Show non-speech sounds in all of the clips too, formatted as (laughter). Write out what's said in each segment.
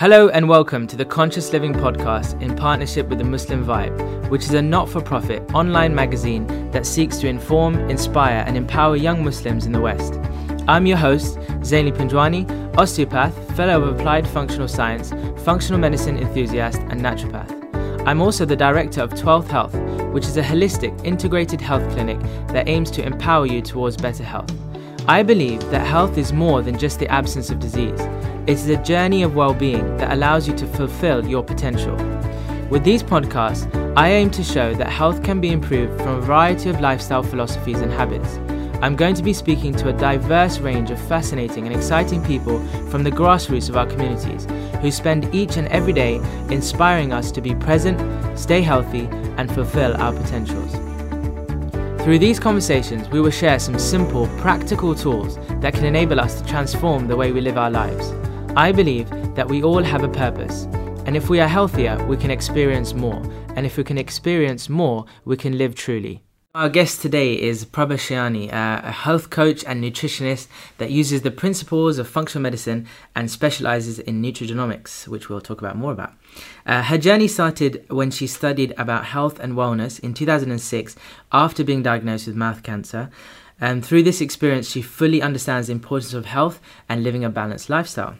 Hello and welcome to the Conscious Living Podcast in partnership with the Muslim Vibe, which is a not for profit online magazine that seeks to inform, inspire, and empower young Muslims in the West. I'm your host, Zaini Pinjwani, osteopath, fellow of applied functional science, functional medicine enthusiast, and naturopath. I'm also the director of 12th Health, which is a holistic, integrated health clinic that aims to empower you towards better health. I believe that health is more than just the absence of disease. It is a journey of well being that allows you to fulfill your potential. With these podcasts, I aim to show that health can be improved from a variety of lifestyle philosophies and habits. I'm going to be speaking to a diverse range of fascinating and exciting people from the grassroots of our communities who spend each and every day inspiring us to be present, stay healthy, and fulfill our potentials. Through these conversations, we will share some simple, practical tools that can enable us to transform the way we live our lives. I believe that we all have a purpose, and if we are healthier, we can experience more, and if we can experience more, we can live truly. Our guest today is Prabha Shiani, uh, a health coach and nutritionist that uses the principles of functional medicine and specializes in nutrigenomics, which we'll talk about more about. Uh, her journey started when she studied about health and wellness in 2006 after being diagnosed with mouth cancer. And through this experience, she fully understands the importance of health and living a balanced lifestyle.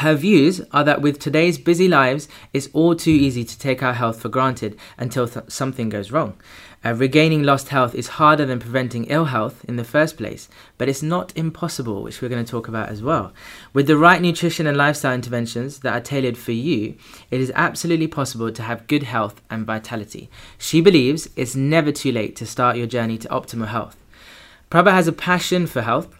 Her views are that with today's busy lives, it's all too easy to take our health for granted until th- something goes wrong. Uh, regaining lost health is harder than preventing ill health in the first place, but it's not impossible, which we're going to talk about as well. With the right nutrition and lifestyle interventions that are tailored for you, it is absolutely possible to have good health and vitality. She believes it's never too late to start your journey to optimal health. Prabha has a passion for health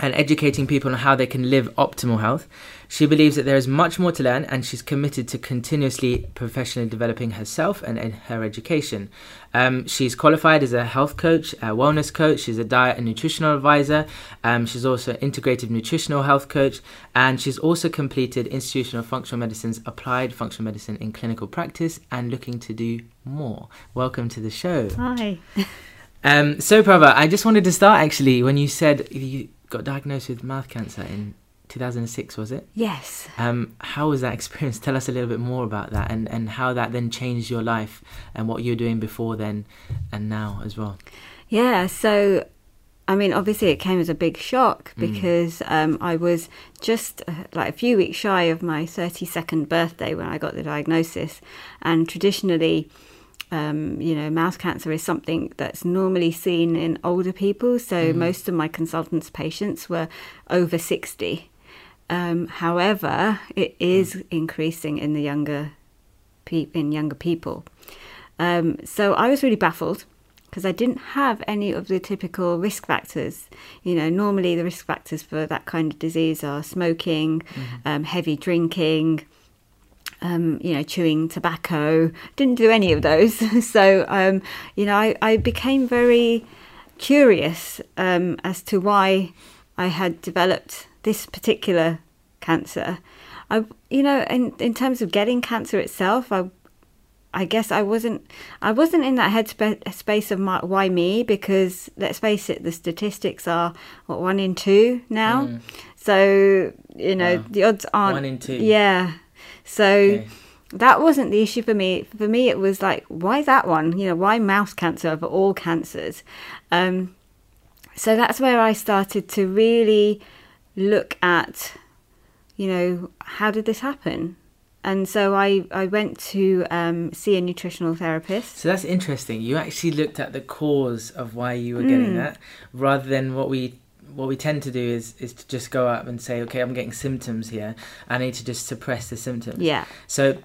and educating people on how they can live optimal health. She believes that there is much more to learn and she's committed to continuously professionally developing herself and her education. Um, she's qualified as a health coach, a wellness coach, she's a diet and nutritional advisor, um, she's also an integrative nutritional health coach, and she's also completed Institute for Functional Medicine's applied functional medicine in clinical practice and looking to do more. Welcome to the show. Hi. (laughs) Um, so, Prabha, I just wanted to start actually when you said you got diagnosed with mouth cancer in 2006, was it? Yes. Um, how was that experience? Tell us a little bit more about that and, and how that then changed your life and what you were doing before then and now as well. Yeah, so I mean, obviously, it came as a big shock Mm. because um, I was just uh, like a few weeks shy of my 32nd birthday when I got the diagnosis. And traditionally, um, you know, mouth cancer is something that's normally seen in older people. So most of my consultants' patients were over 60. Um, however, it is increasing in the younger pe- in younger people. Um, so I was really baffled because I didn't have any of the typical risk factors. You know, normally the risk factors for that kind of disease are smoking, um, heavy drinking, um, you know, chewing tobacco. Didn't do any of those. (laughs) so, um, you know, I, I became very curious um, as to why I had developed this particular cancer. I, you know, in in terms of getting cancer itself, I I guess I wasn't I wasn't in that headspace space of my, why me because let's face it the statistics are what one in two now so you know Wow. the odds aren't One in two. yeah so Okay. that wasn't the issue for me for me it was like why that one you know why mouth cancer over all cancers um, so that's where I started to really look at you know how did this happen and so I, I went to um, see a nutritional therapist. So that's interesting. You actually looked at the cause of why you were getting that rather than what we what we tend to do is is to just go up and say, okay, I'm getting symptoms here. I need to just suppress the symptoms. Yeah. So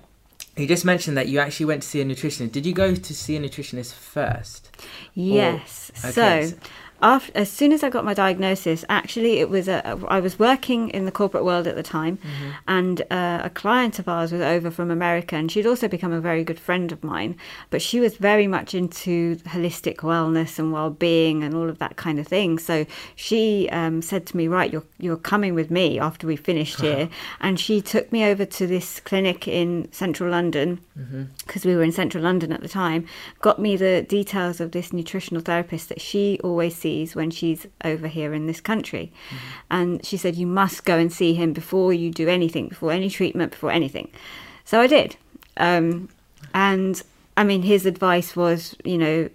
you just mentioned that you actually went to see a nutritionist. Did you go to see a nutritionist first? Yes. okay, so, so- after, as soon as I got my diagnosis, actually, it was a, I was working in the corporate world at the time, Mm-hmm. and uh, a client of ours was over from America, and she'd also become a very good friend of mine. But she was very much into holistic wellness and well-being and all of that kind of thing. So she um, said to me, "Right, you're you're coming with me after we finished (laughs) here," and she took me over to this clinic in central London because we were in central London at the time, got me the details of this nutritional therapist that she always overseas when she's over here in this country. And she said, You must go and see him before you do anything, before any treatment, before anything. So I did. Um, and I mean, his advice was, you know,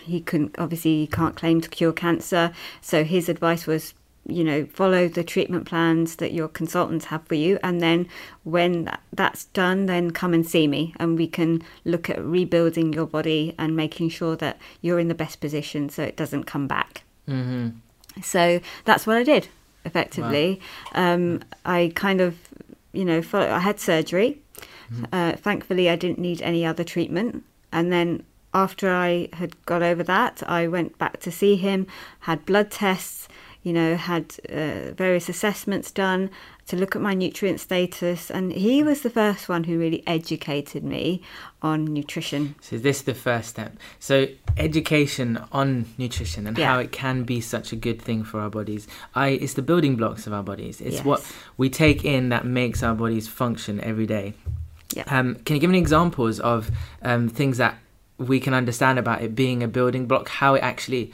he couldn't, obviously, he can't claim to cure cancer. So his advice was, you know, follow the treatment plans that your consultants have for you. And then when that's done, then come and see me and we can look at rebuilding your body and making sure that you're in the best position so it doesn't come back. hmm So that's what I did effectively. Um, I kind of, you know, fo- I had surgery. Uh, thankfully, I didn't need any other treatment. And then after I had got over that, I went back to see him, had blood tests, you know, had uh, various assessments done to look at my nutrient status. And he was the first one who really educated me on nutrition. So this is the first step. So education on nutrition and Yeah. how it can be such a good thing for our bodies. I it's the building blocks of our bodies. It's what we take in that makes our bodies function every day. Yeah. Um, can you give me examples of um, things that we can understand about it being a building block, how it actually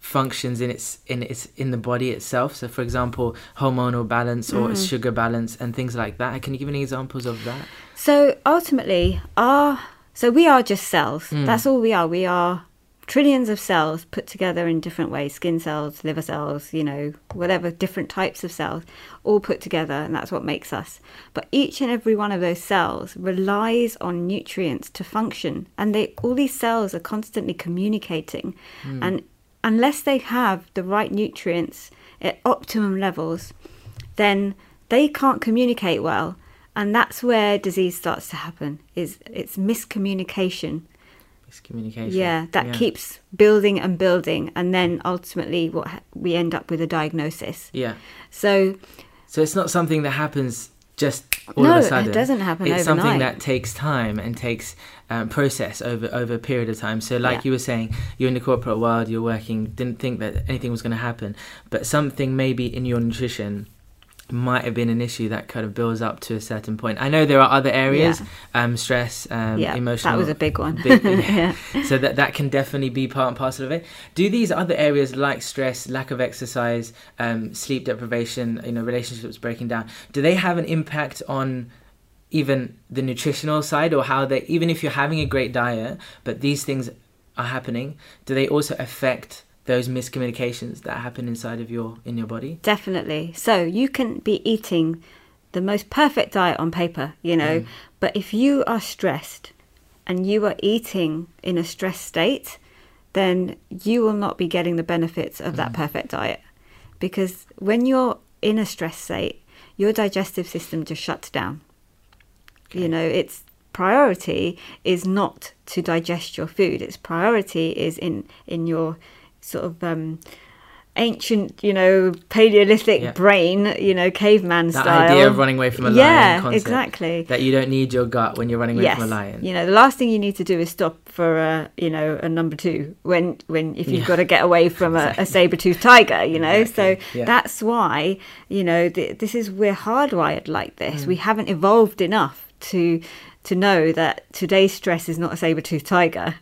functions in its in its in the body itself? So, for example, hormonal balance or Mm. sugar balance and things like that. Can you give any examples of that? So ultimately, our so we are just cells. Mm. That's all we are. We are trillions of cells put together in different ways: skin cells, liver cells, you know, whatever different types of cells, all put together, and that's what makes us. But each and every one of those cells relies on nutrients to function, and they all these cells are constantly communicating, and unless they have the right nutrients at optimum levels, then they can't communicate well and that's where disease starts to happen is it's miscommunication Miscommunication. yeah that keeps building and building and then ultimately what ha- we end up with a diagnosis Yeah. so So it's not something that happens just all No, of a sudden. it doesn't happen It's something that takes time and takes um, process over over a period of time. So, like Yeah. you were saying, you're in the corporate world, you're working, didn't think that anything was going to happen, but something maybe in your nutrition might have been an issue that kind of builds up to a certain point. I know there are other areas, um, stress, um, yeah emotional. that was a big one big- (laughs) yeah. yeah. so that that can definitely be part and parcel of it. Do these other areas like stress, lack of exercise, um, sleep deprivation, you know, relationships breaking down, do they have an impact on even the nutritional side or how they even if you're having a great diet, but these things are happening, do they also affect those miscommunications that happen inside of your in your body? Definitely. So you can be eating the most perfect diet on paper, you know, Mm. but if you are stressed and you are eating in a stress state, then you will not be getting the benefits of that perfect diet. Because when you're in a stress state, your digestive system just shuts down. You know, its priority is not to digest your food. Its priority is in in your sort of um, ancient, you know, Paleolithic Yeah. brain, you know, caveman That style. idea of running away from a lion yeah, exactly. That you don't need your gut when you're running away Yes, from a lion. you know, the last thing you need to do is stop for a, you know, a number two when, when if you've Yeah. got to get away from a, a saber-toothed tiger, you know. Exactly, So yeah. that's why, you know, th- this is we're hardwired like this. Mm. We haven't evolved enough to to know that today's stress is not a saber-toothed tiger,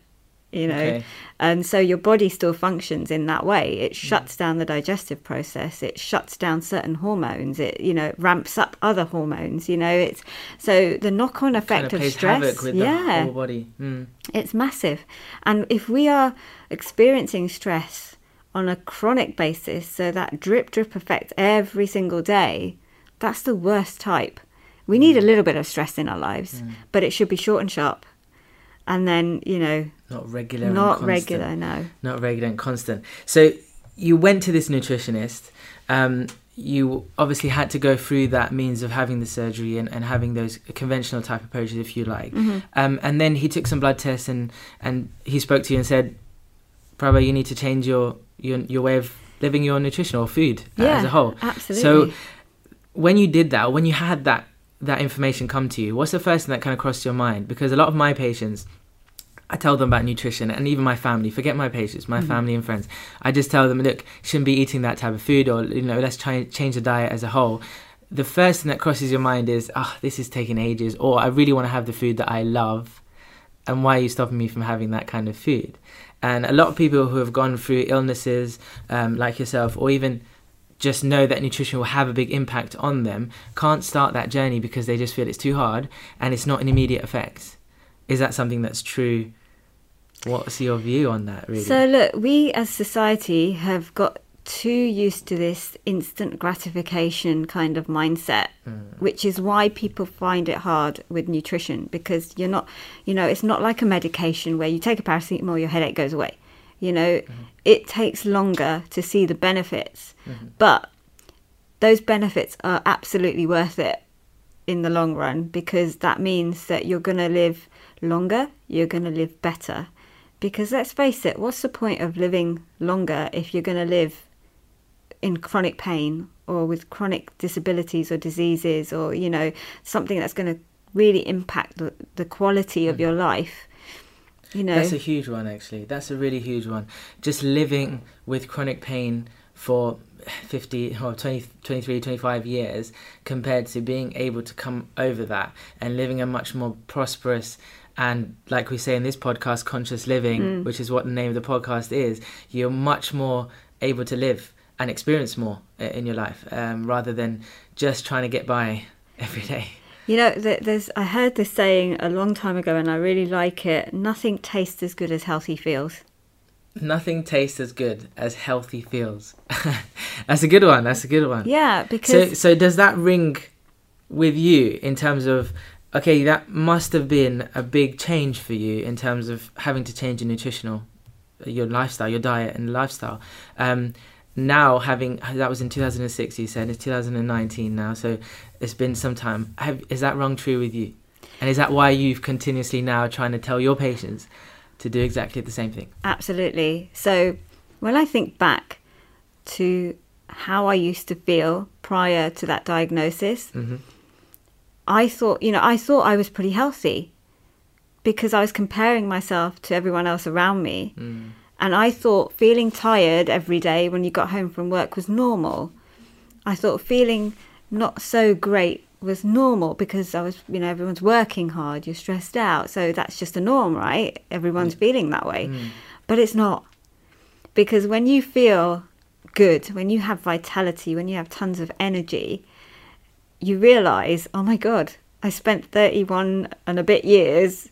you know. Okay. And so your body still functions in that way. Mm. It shuts down the digestive process. It shuts down certain hormones. It you know ramps up other hormones. You know it's so the knock-on kind effect of of stress. yeah, the whole body. Mm. it's massive. And if we are experiencing stress on a chronic basis, so that drip drip effect every single day, that's the worst type. We need a little bit of stress in our lives, but it should be short and sharp. And then, you know, Not regular. not regular, no. Not regular and constant. So you went to this nutritionist. Um, you obviously had to go through that means of having the surgery and, and having those conventional type approaches, if you like. Mm-hmm. Um, and then he took some blood tests and, and he spoke to you and said, Prabha, you need to change your, your, your way of living your nutrition or food Yeah, as a whole. absolutely. So when you did that, when you had that that information come to you, what's the first thing that kind of crossed your mind? Because a lot of my patients, I tell them about nutrition, and even my family. Forget my patients, my Mm-hmm. family and friends. I just tell them, look, shouldn't be eating that type of food, or you know, let's try and change the diet as a whole. The first thing that crosses your mind is, ah, this is taking ages, or I really want to have the food that I love. and why are you stopping me from having that kind of food? And a lot of people who have gone through illnesses, um, like yourself, or even just know that nutrition will have a big impact on them, can't start that journey because they just feel it's too hard and it's not an immediate effect. Is that something that's true? What's your view on that, really? So, look, we as society have got too used to this instant gratification kind of mindset, Mm. which is why people find it hard with nutrition because you're not, you know, it's not like a medication where you take a paracetamol, your headache goes away. You know, mm-hmm. it takes longer to see the benefits, mm-hmm. but those benefits are absolutely worth it in the long run because that means that you're going to live longer, you're going to live better. Because let's face it, what's the point of living longer if you're going to live in chronic pain or with chronic disabilities or diseases or, you know, something that's going to really impact the, the quality of mm-hmm. your life? You know, That's a huge one, actually. That's a really huge one. Just living with chronic pain for 50 or 20, 23, 25 years compared to being able to come over that and living a much more prosperous and, like we say in this podcast, conscious living, which is what the name of the podcast is, you're much more able to live and experience more in your life um, rather than just trying to get by (laughs) every day. You know, there's I heard this saying a long time ago, and I really like it. Nothing tastes as good as healthy feels. Nothing tastes as good as healthy feels. (laughs) That's a good one. That's a good one. Yeah, So, because so does that ring with you in terms of okay? That must have been a big change for you in terms of having to change your nutritional, your lifestyle, your diet and lifestyle. Um, now having that was in 2006, you said it's 2019 now, so it's been some time. Have, is that wrong true with you? And is that why you've continuously now trying to tell your patients to do exactly the same thing? absolutely. So when I think back to how I used to feel prior to that diagnosis, hmm I thought, you know, I thought I was pretty healthy because I was comparing myself to everyone else around me. Mm. And I thought feeling tired every day when you got home from work was normal. I thought feeling not so great was normal because I was, you know, everyone's working hard, you're stressed out. So that's just a norm, right? Everyone's feeling that way. Mm. But it's not. Because when you feel good, when you have vitality, when you have tons of energy, you realize, oh my God, I spent 31 and a bit years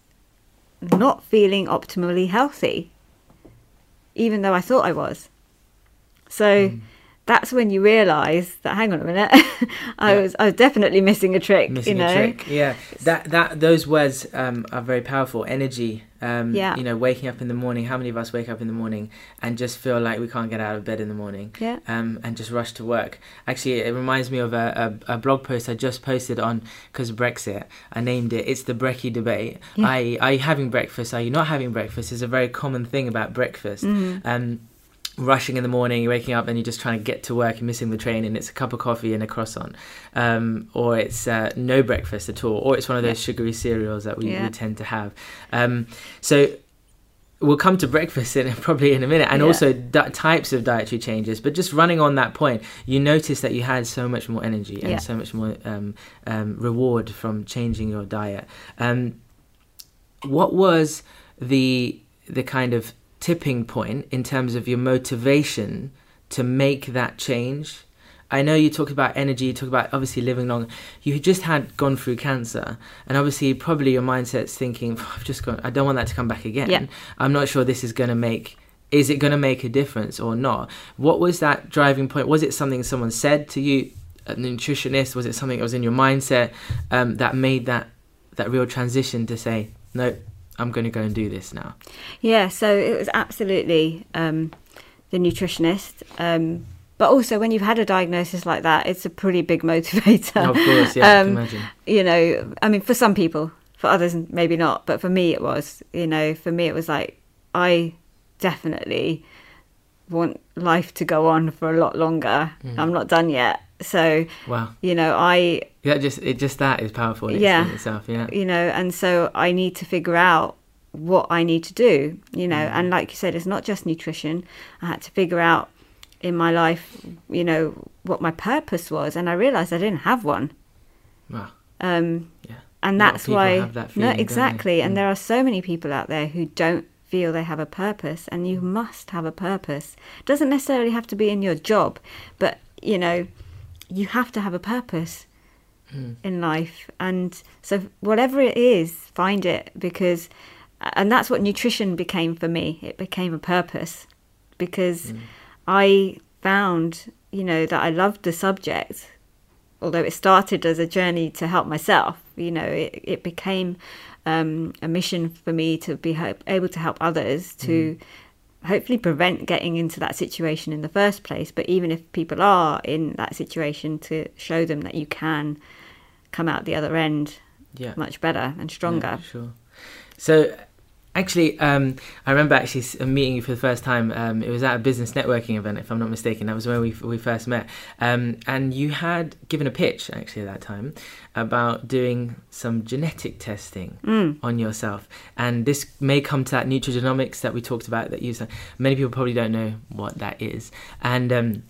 not feeling optimally healthy, even though I thought I was. So that's when you realize that, hang on a minute, (laughs) I Yeah. was I was definitely missing a trick, missing you know? a trick. Yeah, that that those words um, are very powerful. Energy. Um, Yeah. You know, waking up in the morning. How many of us wake up in the morning and just feel like we can't get out of bed in the morning? Yeah. Um, and just rush to work. Actually, it reminds me of a, a, a blog post I just posted on because Brexit. I named it. It's the Brekkie debate. Yeah. I are you having breakfast? Are you not having breakfast? Is a very common thing about breakfast. Mhm. Um, rushing in the morning, you're waking up and you're just trying to get to work, you're missing the train, and it's a cup of coffee and a croissant, um, or it's uh, no breakfast at all, or it's one of those sugary cereals that we, Yeah. we tend to have. Um, so we'll come to (laughs) breakfast in probably in a minute, and Yeah. also di- types of dietary changes. But just running on that point, you noticed that you had so much more energy and Yeah. so much more um, um, reward from changing your diet. Um, what was the the kind of tipping point in terms of your motivation to make that change? I know you talked about energy, you talked about obviously living long. You just had gone through cancer, and obviously, probably your mindset's thinking, I've just gone, I don't want that to come back again. Yeah. I'm not sure this is going to make, is it going to make a difference or not? What was that driving point? Was it something someone said to you, a nutritionist? Was it something that was in your mindset um, that made that, that real transition to say, no, I'm going to go and do this now? Yeah, so it was absolutely um, the nutritionist. Um, but also, when you've had a diagnosis like that, it's a pretty big (laughs) motivator. of course, yeah, I can Um, imagine. you know, I mean, for some people, for others, maybe not. But for me, it was, you know, for me, it was like, I definitely want life to go on for a lot longer. Mhm. I'm not done yet. So, Wow. you know, I Yeah, just it just that is powerful in, Yeah. itself. Yeah. you know and so i need to figure out what i need to do you know Mm. and like you said it's not just nutrition i had to figure out in my life you know what my purpose was and i realized i didn't have one Wow. um Yeah. and A lot of that's why have that no feeling, don't exactly and Mm. there are so many people out there who don't feel they have a purpose and you must have a purpose doesn't necessarily have to be in your job but you know you have to have a purpose Mm. in life and so whatever it is find it because and that's what nutrition became for me it became a purpose because Mm. i found you know that i loved the subject although it started as a journey to help myself you know it, it became um, a mission for me to be help, able to help others to hopefully prevent getting into that situation in the first place but even if people are in that situation to show them that you can come out the other end Yeah. much better and stronger Yeah, sure. So, actually, um, I remember actually meeting you for the first time. Um, it was at a business networking event, if I'm not mistaken. That was where we we first met. Um, and you had given a pitch actually at that time about doing some genetic testing Mm. on yourself. And this may come to that nutrigenomics that we talked about. That you many people probably don't know what that is. And um,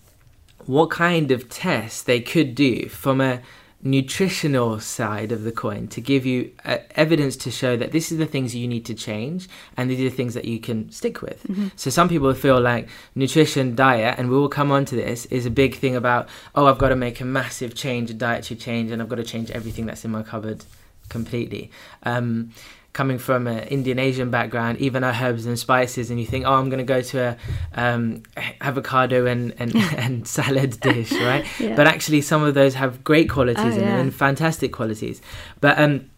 what kind of tests they could do from a nutritional side of the coin to give you uh, evidence to show that this is the things you need to change and these are the things that you can stick with. So some people feel like nutrition, diet, and we will come on to this, is a big thing about, oh, I've got to make a massive change, a dietary change, and I've got to change everything that's in my cupboard completely. Um, coming from an Indian Asian background, even our herbs and spices, and you think, oh, I'm going to go to a um, avocado and, and, (laughs) (laughs) and salad dish, right? (laughs) Yeah. But actually, some of those have great qualities Oh, in them and fantastic qualities. But um,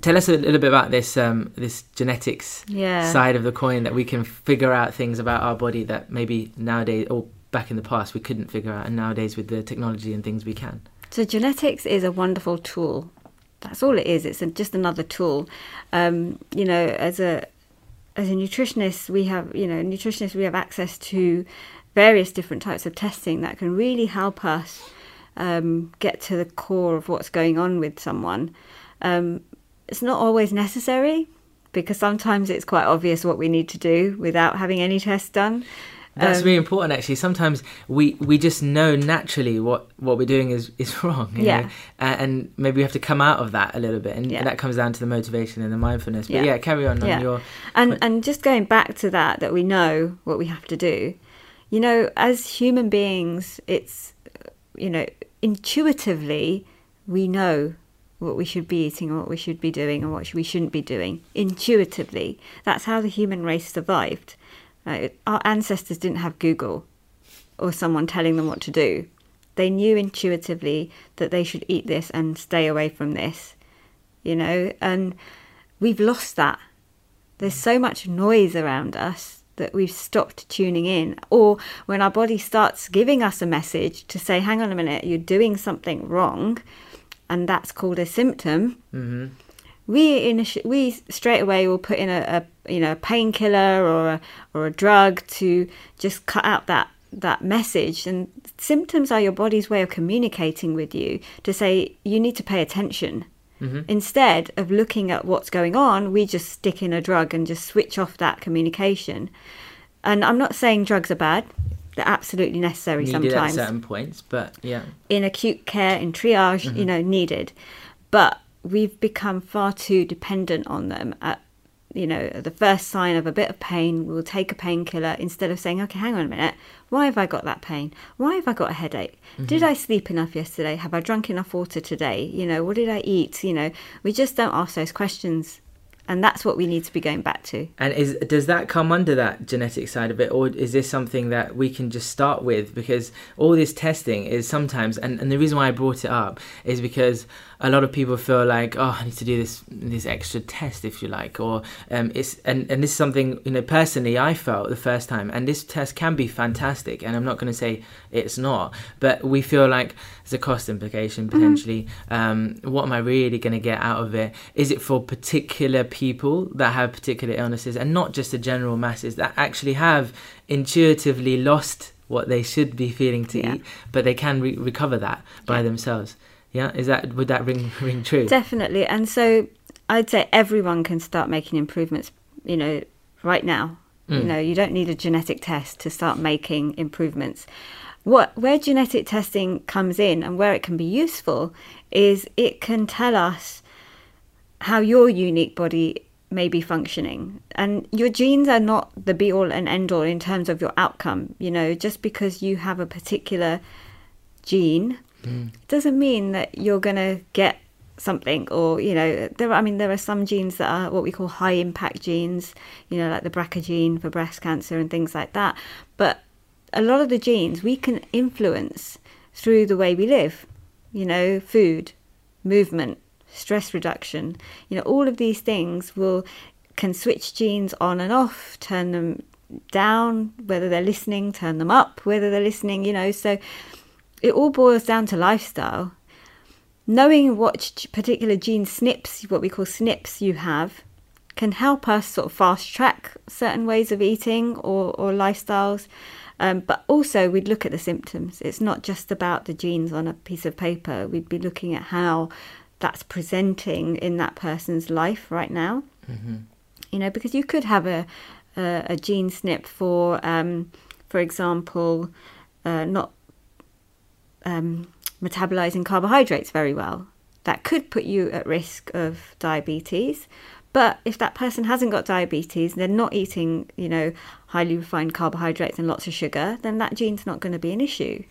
tell us a little bit about this um, this genetics yeah side of the coin that we can figure out things about our body that maybe nowadays or back in the past we couldn't figure out, and nowadays with the technology and things we can. So genetics is a wonderful tool. That's all it is. It's just another tool. Um, you know, as a as a nutritionist, we have you know nutritionists we have access to various different types of testing that can really help us um, get to the core of what's going on with someone. Um, it's not always necessary because sometimes it's quite obvious what we need to do without having any tests done. That's Um, really important, actually. Sometimes we, we just know naturally what, what we're doing is, is (laughs) wrong. Yeah. And maybe we have to come out of that a little bit. And Yeah. that comes down to the motivation and the mindfulness. But Yeah. yeah, carry on Yeah. on your. And and just going back to that, that we know what we have to do. You know, as human beings, it's you know intuitively we know what we should be eating and what we should be doing and what we shouldn't be doing. Intuitively, that's how the human race survived. Our ancestors didn't have Google or someone telling them what to do. They knew intuitively that they should eat this and stay away from this. You know, and we've lost that there's so much noise around us that we've stopped tuning in. Or when our body starts giving us a message to say, hang on a minute, you're doing something wrong, and that's called a symptom, hmm we initi- we straight away will put in a, a you know a painkiller or a, or a drug to just cut out that that message and symptoms are your body's way of communicating with you to say you need to pay attention hmm Instead of looking at what's going on, we just stick in a drug and just switch off that communication. And I'm not saying drugs are bad, they're absolutely necessary Needed at sometimes. certain points, but yeah. In acute care, in triage, Mm-hmm. you know, needed. But we've become far too dependent on them. At, you know, the first sign of a bit of pain, we'll take a painkiller instead of saying, okay, hang on a minute, why have I got that pain? Why have I got a headache? Mm-hmm. Did I sleep enough yesterday? Have I drunk enough water today? You know, what did I eat? You know, we just don't ask those questions. And that's what we need to be going back to. And is does that come under that genetic side of it, or is this something that we can just start with? Because all this testing is sometimes, and, and the reason why I brought it up is because a lot of people feel like, oh, I need to do this this extra test, if you like, or um, it's and and this is something you know personally I felt the first time, and this test can be fantastic, and I'm not going to say it's not, but we feel like there's a cost implication potentially. Um, what am I really going to get out of it? Is it for particular people that have particular illnesses, and not just the general masses that actually have intuitively lost what they should be feeling to Yeah. eat, but they can re- recover that by Yeah. themselves. Yeah, is that would that ring (laughs) ring true? Definitely. And so I'd say everyone can start making improvements, you know, right now. You Mm. know, you don't need a genetic test to start making improvements. What where genetic testing comes in and where it can be useful is it can tell us how your unique body may be functioning. And your genes are not the be all and end all in terms of your outcome. You know, just because you have a particular gene Mm. doesn't mean that you're going to get something or you know there are, i mean there are some genes that are what we call high impact genes you know like the brca gene for breast cancer and things like that. But a lot of the genes we can influence through the way we live you know food movement stress reduction you know all of these things will can switch genes on and off turn them down whether they're listening turn them up whether they're listening you know. So it all boils down to lifestyle knowing what particular gene SNPs, what we call SNPs, you have, can help us sort of fast track certain ways of eating or, or lifestyles. Um, but also, we'd look at the symptoms. It's not just about the genes on a piece of paper. We'd be looking at how that's presenting in that person's life right now. Mm-hmm. You know, because you could have a a, a gene SNP for, um, for example, uh, not um, metabolizing carbohydrates very well. That could put you at risk of diabetes. But if that person hasn't got diabetes, and they're not eating, you know, highly refined carbohydrates and lots of sugar, then that gene's not going to be an issue.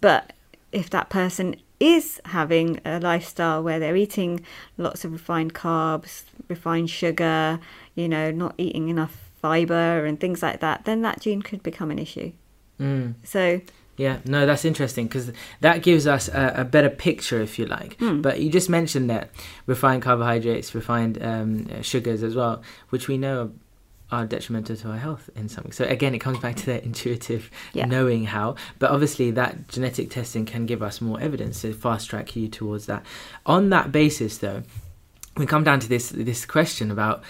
But if that person is having a lifestyle where they're eating lots of refined carbs, refined sugar, you know, not eating enough fiber and things like that, then that gene could become an issue. Mm. So Yeah, no, that's interesting because that gives us a, a better picture, if you like. But you just mentioned that refined carbohydrates, refined um, sugars as well, which we know are detrimental to our health in some something. So again, it comes back to that (laughs) intuitive Yeah. knowing how. But obviously, that genetic testing can give us more evidence to fast track you towards that. On that basis, though, we come down to this this question about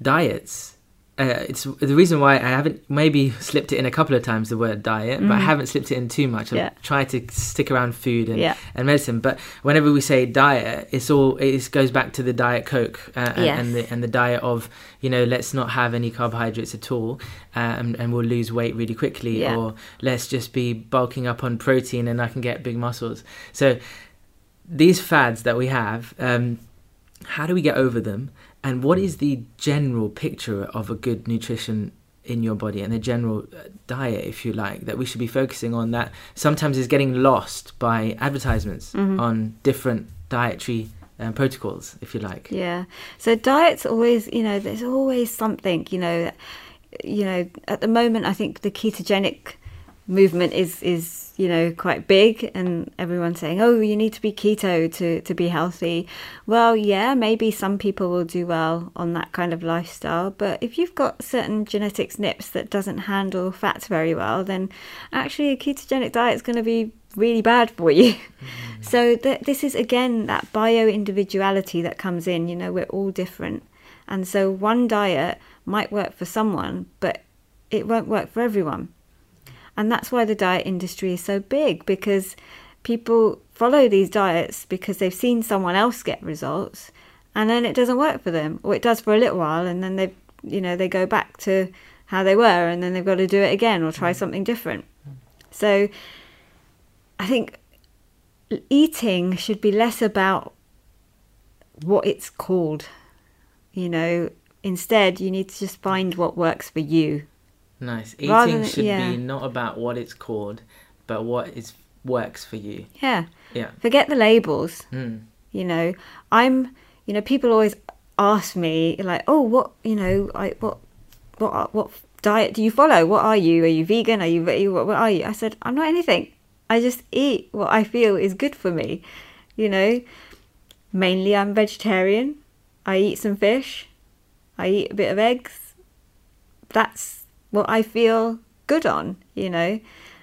diets. Uh, it's the reason why I haven't maybe slipped it in a couple of times the word diet, but I haven't slipped it in too much. I've Mm-hmm. Yeah. tried to stick around food and, Yeah. and medicine. But whenever we say diet, it's all it goes back to the diet coke uh, and, Yes. and the and the diet of you know let's not have any carbohydrates at all, uh, and, and we'll lose weight really quickly, Yeah. or let's just be bulking up on protein and I can get big muscles. So these fads that we have, um, how do we get over them? And what is the general picture of a good nutrition in your body and the general uh, diet, if you like, that we should be focusing on that sometimes is getting lost by advertisements Mm-hmm. on different dietary um, protocols, if you like. Yeah. So diet's always, you know, there's always something, you know, you know, at the moment I think the ketogenic movement is is, you know, quite big and everyone's saying, "Oh, you need to be keto to to be healthy." Well, yeah, maybe some people will do well on that kind of lifestyle, but if you've got certain genetic SNPs that doesn't handle fats very well, then actually a ketogenic diet is going to be really bad for you. (laughs) Mm-hmm. So th- this is again that bio individuality that comes in. You know, we're all different, and so one diet might work for someone, but it won't work for everyone. And that's why the diet industry is so big because people follow these diets because they've seen someone else get results, and then it doesn't work for them, or it does for a little while, and then they, you know, they go back to how they were, and then they've got to do it again or try something different. So, I think eating should be less about what it's called. You know, instead, you need to just find what works for you. Nice. Eating than- should yeah. be not about what it's called, but what is works for you. Yeah. Yeah. Forget the labels. Mm. You know, I'm, you know, people always ask me, like, oh, what, you know, I, what, what, what diet do you follow? What are you? Are you vegan? Are you, what, what are you? I said, I'm not anything. I just eat what I feel is good for me. You know, mainly I'm vegetarian. I eat some fish. I eat a bit of eggs. That's what I feel good on, you know.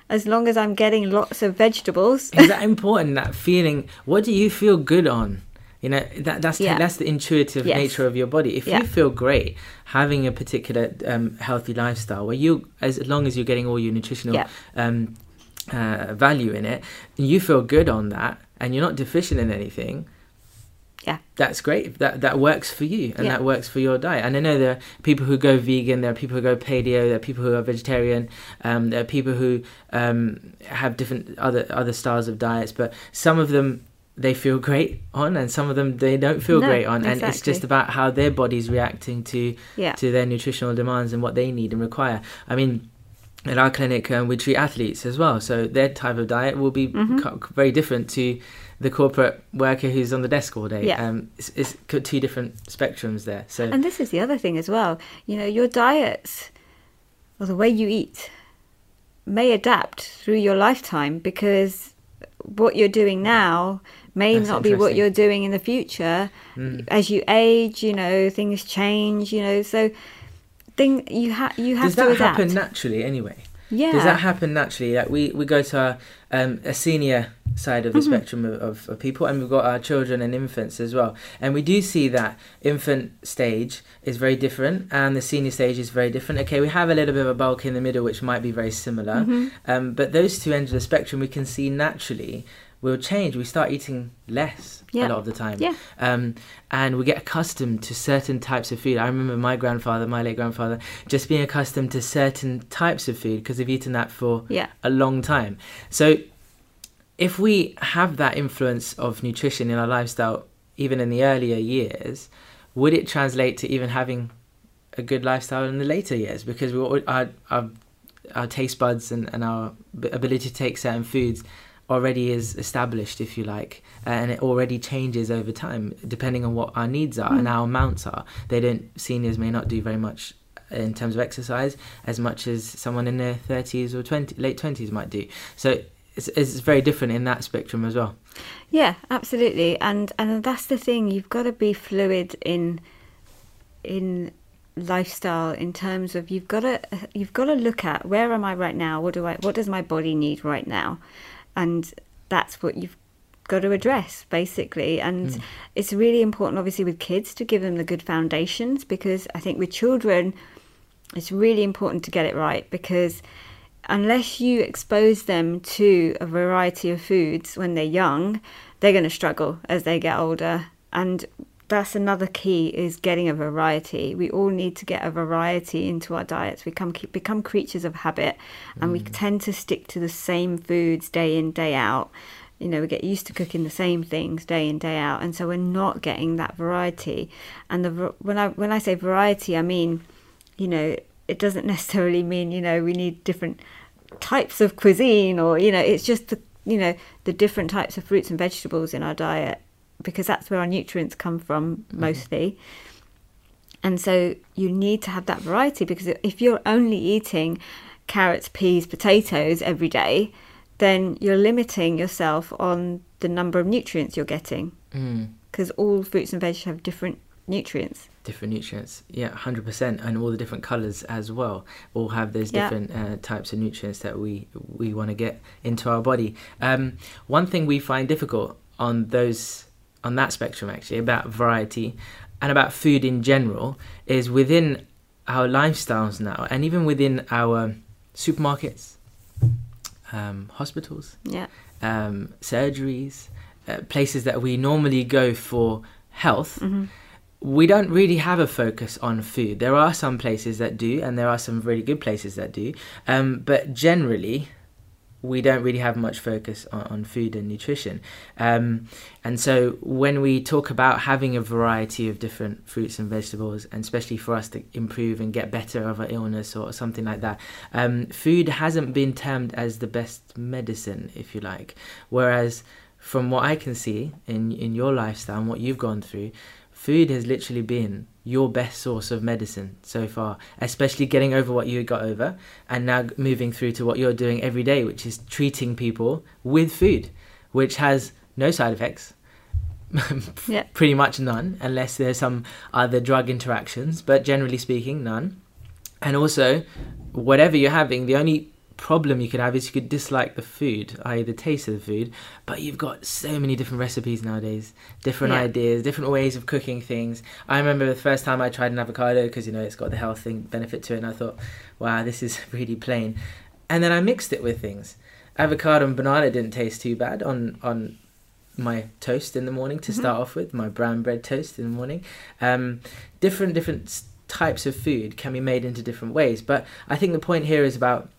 As long as I'm getting lots of vegetables. is that important that feeling what do you feel good on you know that that's Yeah. that's the intuitive Yes. nature of your body if Yeah. you feel great having a particular um, healthy lifestyle where you as long as you're getting all your nutritional Yeah. um, uh, value in it you feel good on that and you're not deficient in anything Yeah. that's great that that works for you and Yeah. that works for your diet and i know there are people who go vegan there are people who go paleo there are people who are vegetarian um, there are people who um, have different other other styles of diets but some of them they feel (laughs) great on and some of them they don't feel No, great on and it's just about how their body's reacting to Yeah. to their nutritional demands and what they need and require i mean at our clinic um, we treat athletes as well so their type of diet will be Mhm. very different to the corporate worker who's on the desk all day Yeah. um, it's, two different spectrums there so And this is the other thing as well. You know, your diet or the way you eat may adapt through your lifetime because what you're doing now may That's not be what you're doing in the future. Mm. As you age, you know, things change. You know, so thing you have you have does to that adapt. happen naturally anyway yeah. Does that happen naturally? Like we, we go to our, um, a senior side of the Mm-hmm. spectrum of, of, of people, and we've got our children and infants as well. And we do see that infant stage is very different, and the senior stage is very different. Okay, we have a little bit of a bulk in the middle, which might be very similar. Mhm. Um, but those two ends of the spectrum, we can see naturally will change. We start eating less Yeah. a lot of the time Yeah. um, and we get accustomed to certain types of food. I remember my grandfather, my late grandfather, just being accustomed to certain types of food because they've eaten that for Yeah. a long time. So, if we have that influence of nutrition in our lifestyle, even in the earlier years, would it translate to even having a good lifestyle in the later years? Because we our our, our taste buds and, and our ability to take certain foods already is established, if you like, and it already changes over time depending on what our needs are and Mm. our amounts are. They don't seniors may not do very much in terms of exercise as much as someone in their 30s or 20 late 20s might do. So it's, it's very different in that spectrum as well. Yeah, absolutely, and and that's the thing. You've got to be fluid in in lifestyle in terms of you've got to you've got to look at where am I right now? What do I what does my body need right now? And that's what you've got to address basically. And hmm. it's really important, obviously, with kids to give them the good foundations because I think with children, it's really important to get it right because unless you expose them to a variety of foods when they're young, they're going to struggle as they get older. And that's another key is getting a variety. We all need to get a variety into our diets. We become become creatures of habit, and we mm. tend to stick to the same foods day in day out. You know, we get used to cooking the same things day in day out, and so we're not getting that variety. And the when I when I say variety, I mean, you know, it doesn't (laughs) necessarily mean you know we need different types of cuisine or you know it's just the you know the different types of fruits and vegetables in our diet because that's where our nutrients come from mostly and so you need to have that variety because if you're only eating carrots peas potatoes every day then you're limiting yourself on the number of nutrients you're getting Mm. because all fruits and veggies have different nutrients Different nutrients, yeah, hundred percent, and all the different colors as well. All have those Yeah. different uh, types of nutrients that we we want to get into our body. Um, one thing we find difficult on those on that spectrum actually about variety and about food in general is within our lifestyles now, and even within our supermarkets, um, hospitals, yeah um, surgeries, uh, places that we normally go for health, hmm we don't really have a focus on food. There are some places that do, and there are some really good places that do. Um, but generally, we don't really have much focus on, on food and nutrition. Um, and so, when we talk about having a variety of different fruits and vegetables, and especially for us to improve and get better of an illness or something like that, um, food hasn't been termed as the best medicine, if you like. Whereas, from what I can see in in your lifestyle and what you've gone through, food has literally been your best source of medicine so far, especially getting over what you got over and now moving through to what you're doing every day, which is treating people with food, which has no side effects. (laughs) Yeah. Pretty much none, unless there's some other drug interactions, but generally speaking, none. And also, whatever you're having, the only problem you could have is you could dislike the food, i.e., the taste of the food. But you've got so many different recipes nowadays, different Yeah. ideas, different ways of cooking things. I remember the first time I tried an avocado because you know it's got the health thing benefit to it, and I thought, wow, this is (laughs) really plain. And then I mixed it with things. Avocado and banana didn't taste too bad on on my toast in the morning to Mhm. start off with, my brown bread toast in the morning. Um, different different types of food can be made into different ways, but I think the point here is about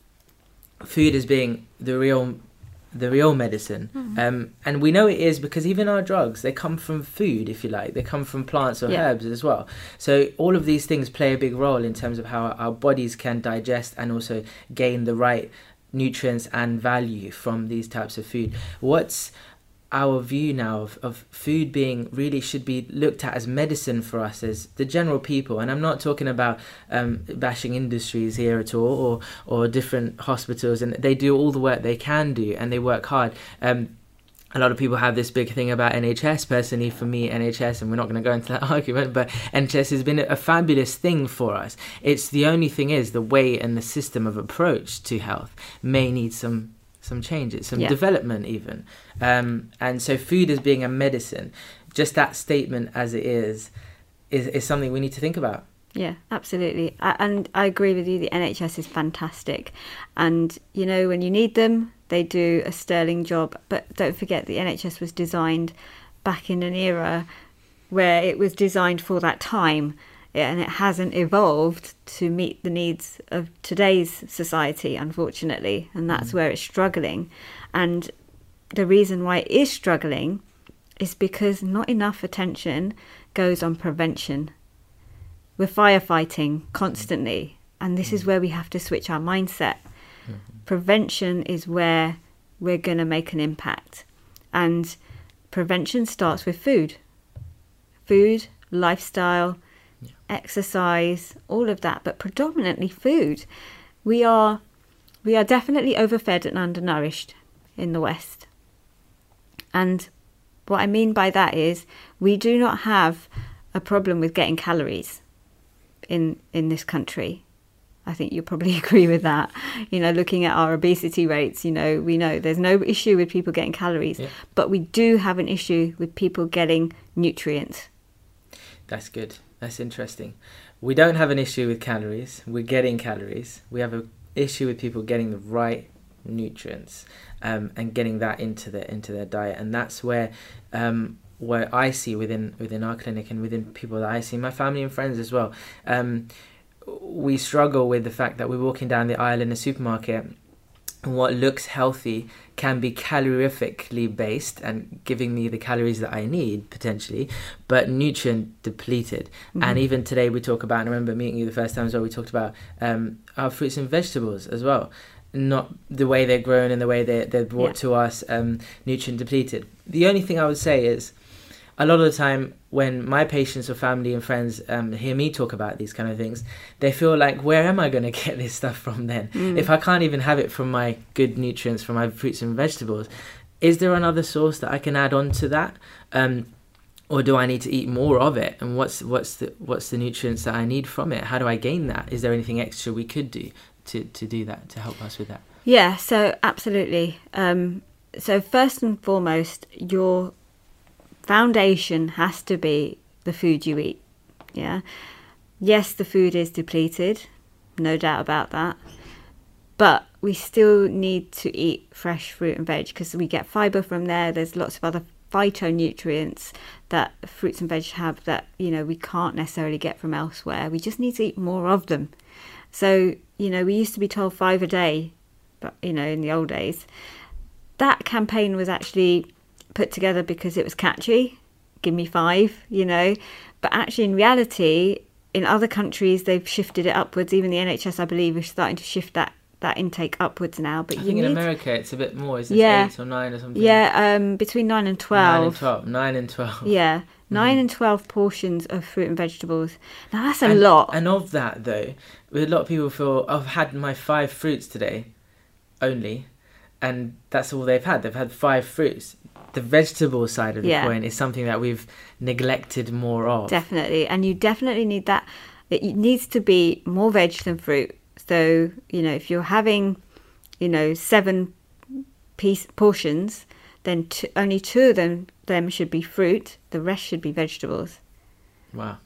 food as being the real the real medicine. Mm. Um, and we know it is because even our drugs, they come from food, if you like. They come from plants or Yeah. herbs as well. So all of these things play a big role in terms of how our bodies can digest and also gain the right nutrients and value from these types of food. What's our view now of, of food being really should be looked at as medicine for us as the general people and i'm not talking about um, bashing industries here at all or or different hospitals and they do all the work they can do and they work hard um, a lot of people have this big thing about NHS. Personally, for me, NHS, and we're not going to go into that (laughs) argument, but NHS has been a fabulous thing for us. It's the only thing is the way and the system of approach to health may need some some changes, some Yeah. development, even. Um, and so, food as being a medicine, just that statement as it is, is, is something we need to think about. Yeah, absolutely. I, and I agree with you. The NHS is fantastic. And, you know, when you need them, they do a sterling job. But don't forget, the NHS was designed back in an era where it was designed for that time. And it hasn't evolved to meet the needs of today's society, unfortunately. And that's mm. where it's struggling. And the reason why it is struggling is because not enough attention goes on prevention. We're firefighting constantly and this is mm. where we have to switch our mindset. Mm-hmm. Prevention is where we're going to make an impact and prevention starts with food. Food lifestyle exercise all of that but predominantly food we are we are definitely overfed and undernourished in the west and what i mean by that is we do not have a problem with getting calories in in this country. I think you probably (laughs) agree with that. You know, looking at our obesity rates, you know, we know there's no issue with people getting calories, Yeah. but we do have an issue with people getting nutrients. That's good. That's interesting. We don't have an issue with calories. We're getting calories. We have an issue with people getting the right nutrients um, and getting that into their into their diet, and that's where um, where I see within within our clinic and within people that I see, my family and friends as well. Um, we struggle with the fact that we're walking down the aisle in a supermarket what looks healthy can be calorifically based and giving me the calories that I need potentially, but nutrient depleted. And even today we talk about, and I remember meeting you the first time as well, we talked about um, our fruits and vegetables as well. Not the way they're grown and the way they're, they're brought Yeah. to us, um, nutrient depleted. The only thing I would say is a lot of the time when my patients or family and friends um, hear me talk about these kind of things, they feel like, where am I going (laughs) to get this stuff from then? If I can't even have it from my good nutrients, from my fruits and vegetables, is there another source that I can add on to that? Um, or do I need to eat more of it? And what's what's the what's the nutrients that I need from it? How do I gain that? Is there anything extra we could do to, to do that to help us with that? Yeah, so absolutely. Um, so first and foremost, your foundation has to be the food you eat. Yeah. Yes, the food is depleted, no doubt about that. But we still need to eat fresh fruit and veg because we get fiber from there. There's lots of other phytonutrients that fruits and veg have that you know we can't necessarily get from elsewhere. We just need to eat more of them. So you know we used to be told five a day, but you know in the old days, that campaign was actually put together because it was catchy. Give me five, you know. But actually, in reality, in other countries, they've shifted it upwards. Even the NHS, I believe, is starting to shift that that intake upwards now. But I you think need, in America it's a bit more, isn't Yeah. it? Eight or nine or something. yeah, um, between nine and Nine twelve. and twelve. Nine and twelve. (laughs) Yeah, 9 and twelve portions of fruit and vegetables. Now that's a and, lot. And of that, though, a lot of people feel I've had my five fruits today, only, and that's all they've had. They've had five fruits. The vegetable side of the Yeah. coin is something that we've neglected more of. Definitely, and you definitely need that. It needs to be more veg than fruit. So you know, if you're having, you know, seven piece portions, then t- only two of them them should be fruit. The rest should be vegetables. Wow.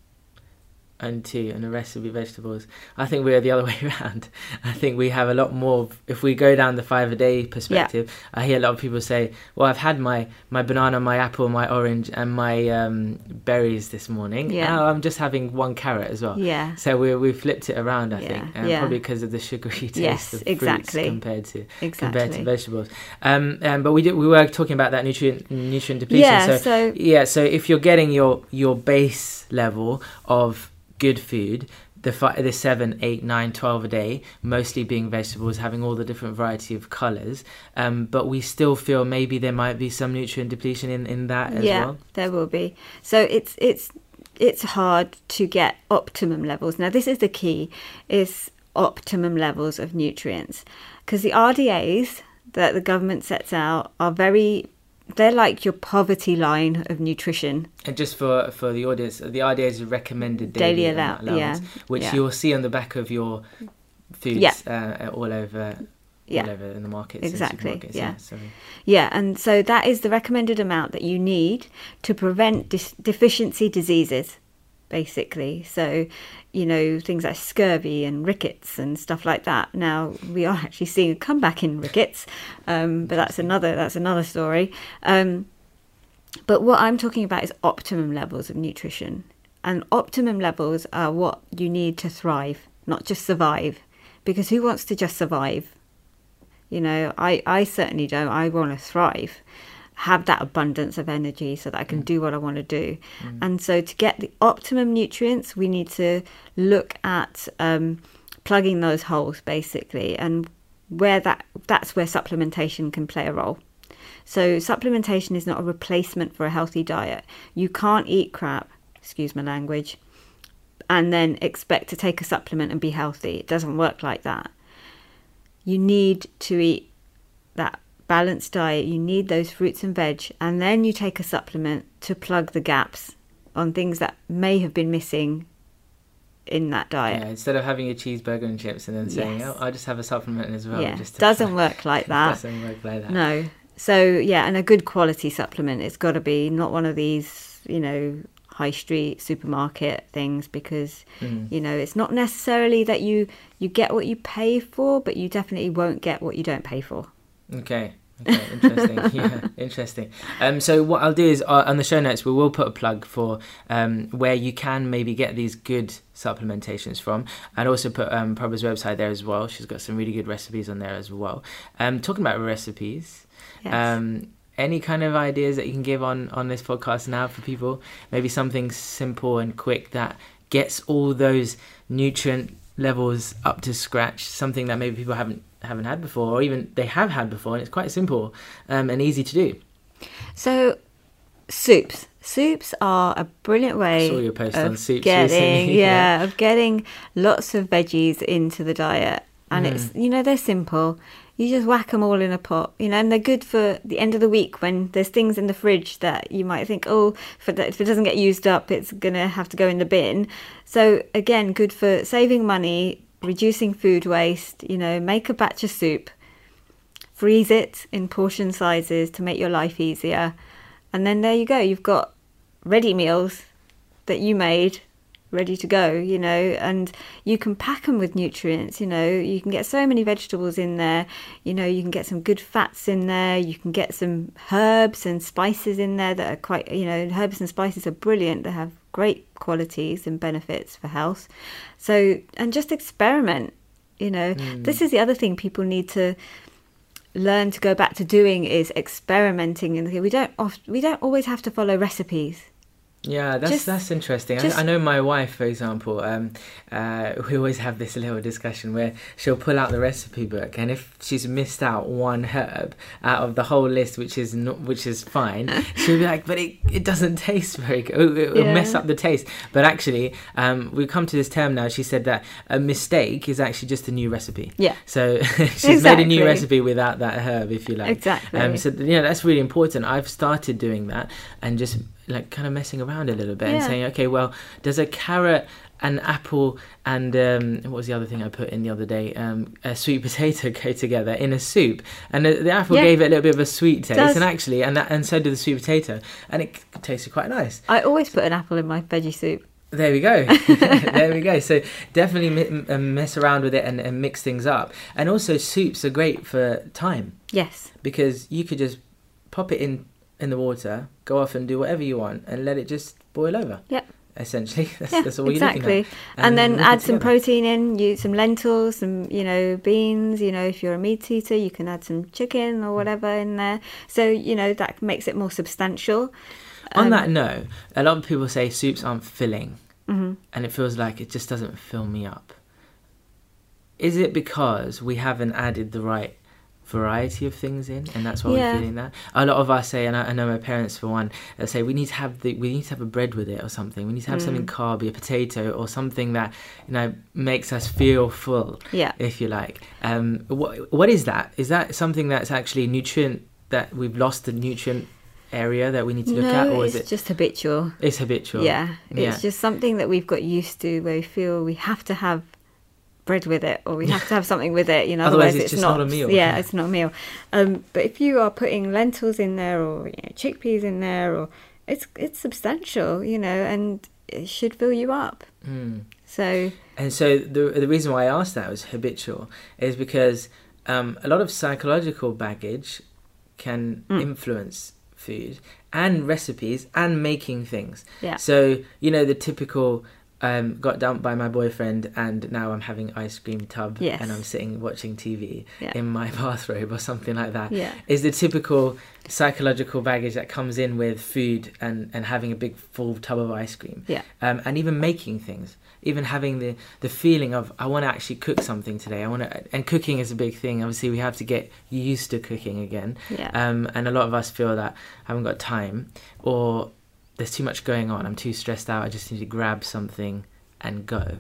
And two, and the rest will be vegetables. I think we're the other (laughs) way around. I think we have a lot more. If we go down the five a day perspective, yeah. I hear a lot of people say, "Well, I've had my my banana, my apple, my orange, and my um, berries this morning. Yeah, I'm just having one carrot as well. Yeah. So we we flipped it around. I yeah. think, um, yeah. probably because of the sugary (laughs) taste yes, of exactly. fruits compared to exactly. compared to vegetables. Um, um, but we did, we were talking about that nutrient nutrient depletion. Yeah. So, so yeah. So if you're getting your your base level of good food the five, the seven, eight, nine, twelve a day, mostly being vegetables, having all the different variety of colors. Um, but we still feel maybe there might be some nutrient depletion in, in that as yeah, well. there will be. So it's it's it's hard to get optimum levels. Now this is the key: is optimum levels of nutrients because the RDAs that the government sets out are very they're like your poverty line of nutrition. And just for for the audience, the idea is recommended daily, daily allow- allowance, yeah. which yeah. you'll see on the back of your foods yeah. uh, all over. Yeah. All over in the markets. Exactly. Yeah. Yeah, yeah. And so that is the recommended amount that you need to prevent dis- deficiency diseases, basically. So you know, things like scurvy and rickets and stuff like that. Now we are actually seeing a comeback in rickets, um, but that's another that's another story. Um, but what I'm talking about is optimum levels of nutrition, and optimum levels are what you need to thrive, not just survive. Because who wants to just survive? You know, I, I certainly don't. I want to thrive have that abundance of energy so that I can mm. do what I want to do. Mm. And so, to get the optimum nutrients, we need to look at um, plugging those holes basically, and where that that's where supplementation can play a role. So, supplementation is not a replacement for a healthy diet. You can't eat crap, excuse my language, and then expect to take a supplement and be healthy. It doesn't work like that. You need to eat that balanced diet, you need those fruits and veg, and then you take a supplement to plug the gaps on things that may have been missing in that diet. Yeah, instead of having a cheeseburger and chips and then saying, yes. "Oh, I'll just have a supplement as well." Yeah, doesn't (laughs) work like that. doesn't work like that. No. So yeah, and a good quality supplement. It's got to be not one of these, you know, high street supermarket things because mm. you know it's not necessarily that you you get what you pay for, but you definitely won't get what you don't pay for. Okay. Okay, interesting. (laughs) yeah, interesting. Um, so what I'll do is uh, on the show notes we will put a plug for um, where you can maybe get these good supplementations from, and also put um, Prabha's website there as well. She's got some really good recipes on there as well. Um, talking about recipes, yes. um, any kind of ideas that you can give on on this podcast now for people? Maybe something simple and quick that gets all those nutrient levels up to scratch. Something that maybe people haven't haven't had before, or even they have had before, and it's quite simple um, and easy to do. So, soups. Soups are a brilliant way of getting, (laughs) yeah, of getting lots of veggies into the diet, and mm. it's you know they're simple. You just whack them all in a pot, you know, and they're good for the end of the week when there's things in the fridge that you might think, oh, if it doesn't get used up, it's gonna have to go in the bin. So again, good for saving money, reducing food waste, you know, make a batch of soup, freeze it in portion sizes to make your life easier. And then there you go, you've got ready meals that you made ready to go, you know, and you can pack them with nutrients, you know, you can get so many vegetables in there, you know, you can get some good fats in there, you can get some herbs and spices in there that are quite, you know, herbs and spices are brilliant, they have great qualities and benefits for health. So, and just experiment, you know, mm. this is the other thing people need to learn to go back to doing is experimenting and we don't oft, we don't always have to follow recipes yeah, that's just, that's interesting. Just, I, I, know my wife, for example. Um, uh, we always have this little discussion where she'll pull out the recipe book, and if she's missed out one herb out of the whole list, which is not, which is fine, (laughs) she'll be like, "But it, it doesn't taste very good. It, will yeah. mess up the taste." But actually, um, we've come to this term now. She said that a mistake is actually just a new recipe. Yeah. So (laughs) she's exactly. made a new recipe without that herb, if you like. Exactly. Um, so yeah, that's really important. I've started doing that and just like kind of messing around a little bit yeah. and saying, okay, well, does a carrot, an apple, and um, what was the other thing I put in the other day? Um, a sweet (laughs) potato go together in a soup, and the, the apple yeah. gave it a little bit of a sweet taste, and actually, and that, and so did the sweet potato, and it tasted quite nice. I always put an apple in my veggie soup. There we go. (laughs) (laughs) there we go. So definitely mi- m- mess around with it and, and mix things up. And also soups are great for time Yes. because you could just pop it in in the water, go off and do whatever you want, and let it just boil over. Yep. Essentially, (laughs) that's, Yeah, that's all you're exactly. looking at. And, then add some protein in, use some lentils, some you know beans. You know, if you're a meat eater, you can add some chicken Mm. or whatever in there. So you know that makes it more substantial. On Um, that note, a lot of people say soups aren't filling, mhm. and it feels like it just doesn't fill me up. Is it because we haven't added the right variety of things in, and that's why Yeah. we're feeling that? A lot of us say, and I, I know my parents for one, say we need to have the we need to have a bread with it or something. We need to have something Mm. carby, a potato, or something that you know makes us feel full, Yeah. if you like. Um, what what is that? Is that something that's actually nutrient that we've lost the nutrient area that we need to look no, at, or it's is it? just habitual. It's habitual. Yeah, Yeah. it's just something that we've got used to where we feel we have to have bread with it or we have to have something with it, you know. Otherwise Otherwise, it's just not a meal. Yeah, it's not a meal. Um, but if you are putting lentils in there or you know, chickpeas in there, or it's it's substantial, you know, and it should fill you up. Mm. So And so the the reason why I asked that was habitual is because um, a lot of psychological baggage can Mm. influence food and recipes and making things. yeah, So you know the typical um, got dumped by my boyfriend and now I'm having ice cream tub Yes. and I'm sitting watching TV Yeah. in my (laughs) bathrobe or something like that. yeah, Is the typical psychological baggage that comes in with food and, and having a big full tub of ice cream yeah, um, and even making things, even having the the feeling of I want to actually cook something today. I want to, and cooking is a big thing. Obviously, we have to get used to cooking again, yeah, um, and a lot of us feel that I haven't got time or there's too much going on. I'm too stressed out. I just need to grab something and go.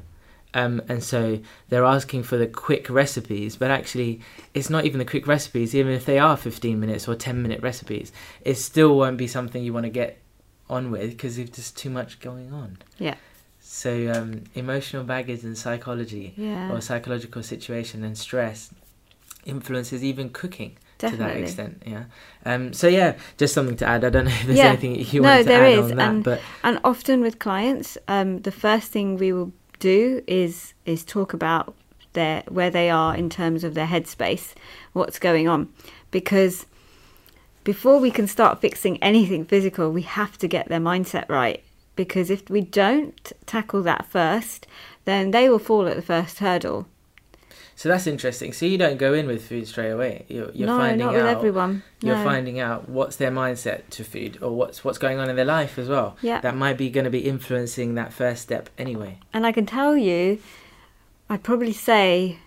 Um, and so they're asking for the quick recipes, but actually, it's not even the quick recipes. Even if they are 15 minutes or 10 minute recipes, it still won't be something you want to get on with because there's just too much going on. yeah, So um, emotional baggage and psychology yeah. or psychological situation and stress influences even cooking to that Definitely. extent. Yeah. Um, so yeah, just something to add. I don't know (laughs) if there's Yeah. anything you No, want to there add is, on that, and- but And often with clients, um, the first thing we will do is is talk about their where they are in terms of their headspace, what's going on, because before we can start fixing anything physical, we have to get their mindset right. Because if we don't tackle that first, then they will fall at the first hurdle. So that's interesting. So you don't go in with food straight away. You're, you're no, finding not out. with everyone. You're finding out what's their mindset to food or what's what's going on in their life as well. Yeah. That might be going to be influencing that first step anyway. And I can tell you, I'd probably say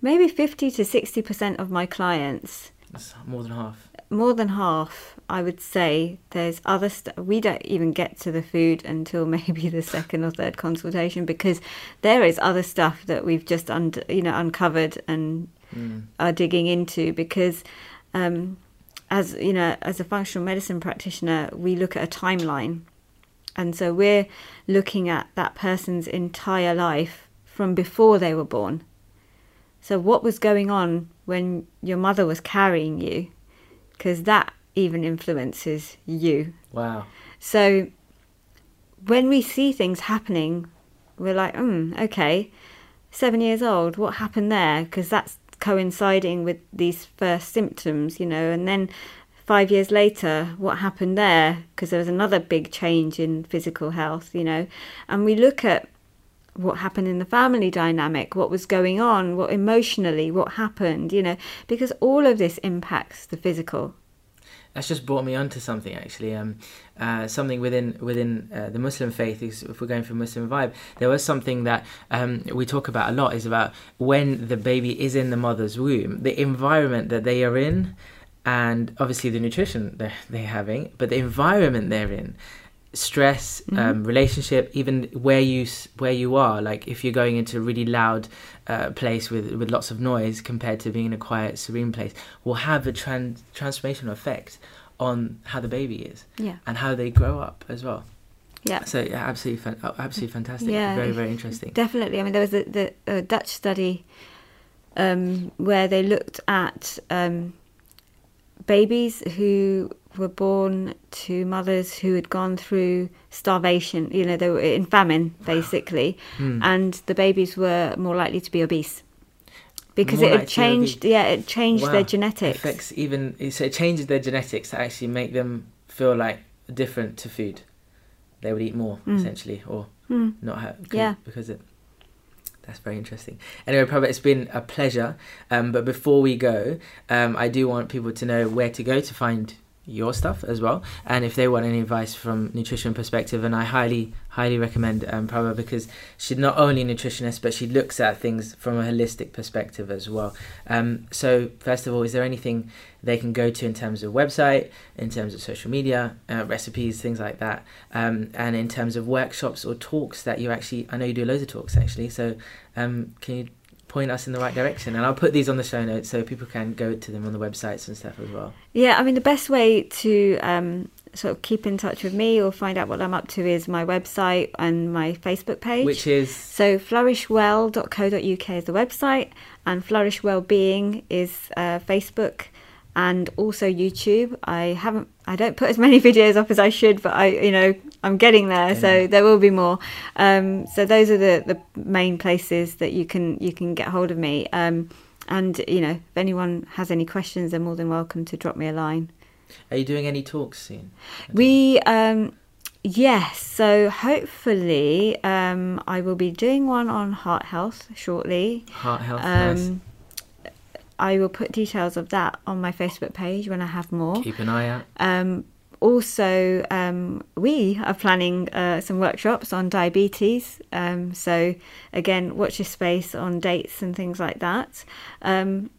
maybe 50 to 60% of my clients, That's more than half. More than half, I would say there's other stuff. We don't even get to the food until (laughs) maybe the second or third consultation because there is other stuff that we've just under, you know, uncovered and Mm. are digging into because um, as you know as a functional medicine practitioner we look at a timeline and so we're looking at that person's entire life from before they were born so what was going on when your mother was carrying you because that even influences you Wow. so when we see things happening, we're like, hmm, okay, seven years old, what happened there? Because that's coinciding with these first symptoms, you know, and then five years later, what happened there? Because there was another big change in physical health, you know, and we look at what happened in the family dynamic, what was going on, what emotionally, what happened, you know, because all of this impacts the physical. That's just brought me onto something actually. Um, uh, something within within uh, the Muslim faith. Is, if we're going for Muslim vibe, there was something that um, we talk about a lot. Is about when the baby is in the mother's womb, the environment that they are in, and obviously the nutrition they're, they're having, but the environment they're in, stress, um, relationship, even where you where you are. Like if you're going into a really loud uh, place with with lots of noise compared to being in a quiet, serene place, will have a trans- transformational effect on how the baby is Yeah. and how they grow up as well. Yeah. So yeah, absolutely, fan- oh, absolutely fantastic. Yeah, very very interesting. Definitely. I mean, there was a, the, a Dutch study um, where they looked at um, babies who were born to mothers who had gone through starvation. You know, they were in famine (sighs) basically, Hmm. and the babies were more likely to be obese because More it had to be changed. Yeah, it changed Wow. their genetics. affects even so it changes their genetics to actually make them feel like different to food. They would eat more Mm. essentially, or Mm. not have Yeah. because it. That's very interesting. Anyway, Prabha, it's been a pleasure. Um, but before we go, um, I do want people to know where to go to find your stuff as well, and if they want any advice from nutrition perspective. And I highly, highly recommend um, because she's not only a nutritionist, but she looks at things from a holistic perspective as well. Um, so, first of all, is there anything they can go to in terms of website, in terms of social media, uh, recipes, things like that, um, and in terms of workshops or talks that you actually? I know you do loads of talks actually. So, um, can you point us in the right direction? And I'll put these on the show notes so people can go to them on the websites and stuff as well. Yeah, I mean, the best way to um, sort of keep in touch with me or find out what I'm up to is my website and my Facebook page. Which is So flourishwell.co.uk is the website, and Flourish Wellbeing is uh, Facebook, and also YouTube. I haven't, I don't put as many (laughs) videos up as I should, but I, you know, I'm getting there, so there will be more. Um, so those are the, the main places that you can you can get hold of me. Um, and you know, if anyone has any questions, they're more than welcome to drop me a line. Are you doing any talks soon? We, um, yes, so hopefully um, I will be doing one on heart health shortly. Heart health. nice. Um, I will put details of that on my Facebook page when I have more. Keep an eye out. Um, also, um, we are planning uh, some workshops on diabetes. Um, so, again, watch your space on dates and things like that. Um,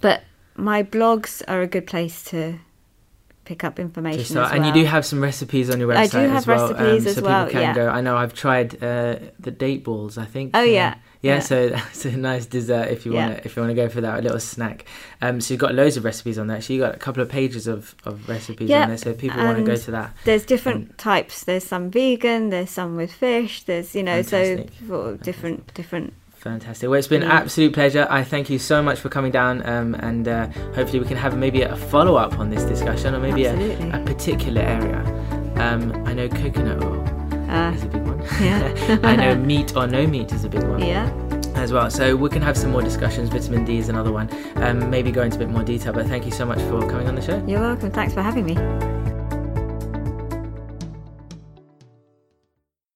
but my blogs are a good place to pick up information. As And you do have some recipes on your website I do have as well, recipes um, as so well, people can yeah. go. I know I've tried uh, the date balls. I think. Oh, yeah, yeah. yeah. So (laughs) that's a nice dessert if you Yeah. want to if you want to go for that a little snack. Um, so you've got loads of recipes on there. So you've got a couple of pages of, of recipes Yeah, on there. So people want to go to that. There's different types. There's some vegan. There's some with fish. There's you know Fantastic. so different different. Fantastic. Well, it's been an absolute pleasure. I thank you so much for coming down, um, and uh, hopefully we can have maybe a follow up on this discussion, or maybe a, a particular area. Um, I know coconut oil Uh, is a big one. yeah. (laughs) I know meat or no meat is a big one yeah. as well. So we can have some more discussions. Vitamin D is another one. Um, maybe go into a bit more detail. But thank you so much for coming on the show. You're welcome. Thanks for having me.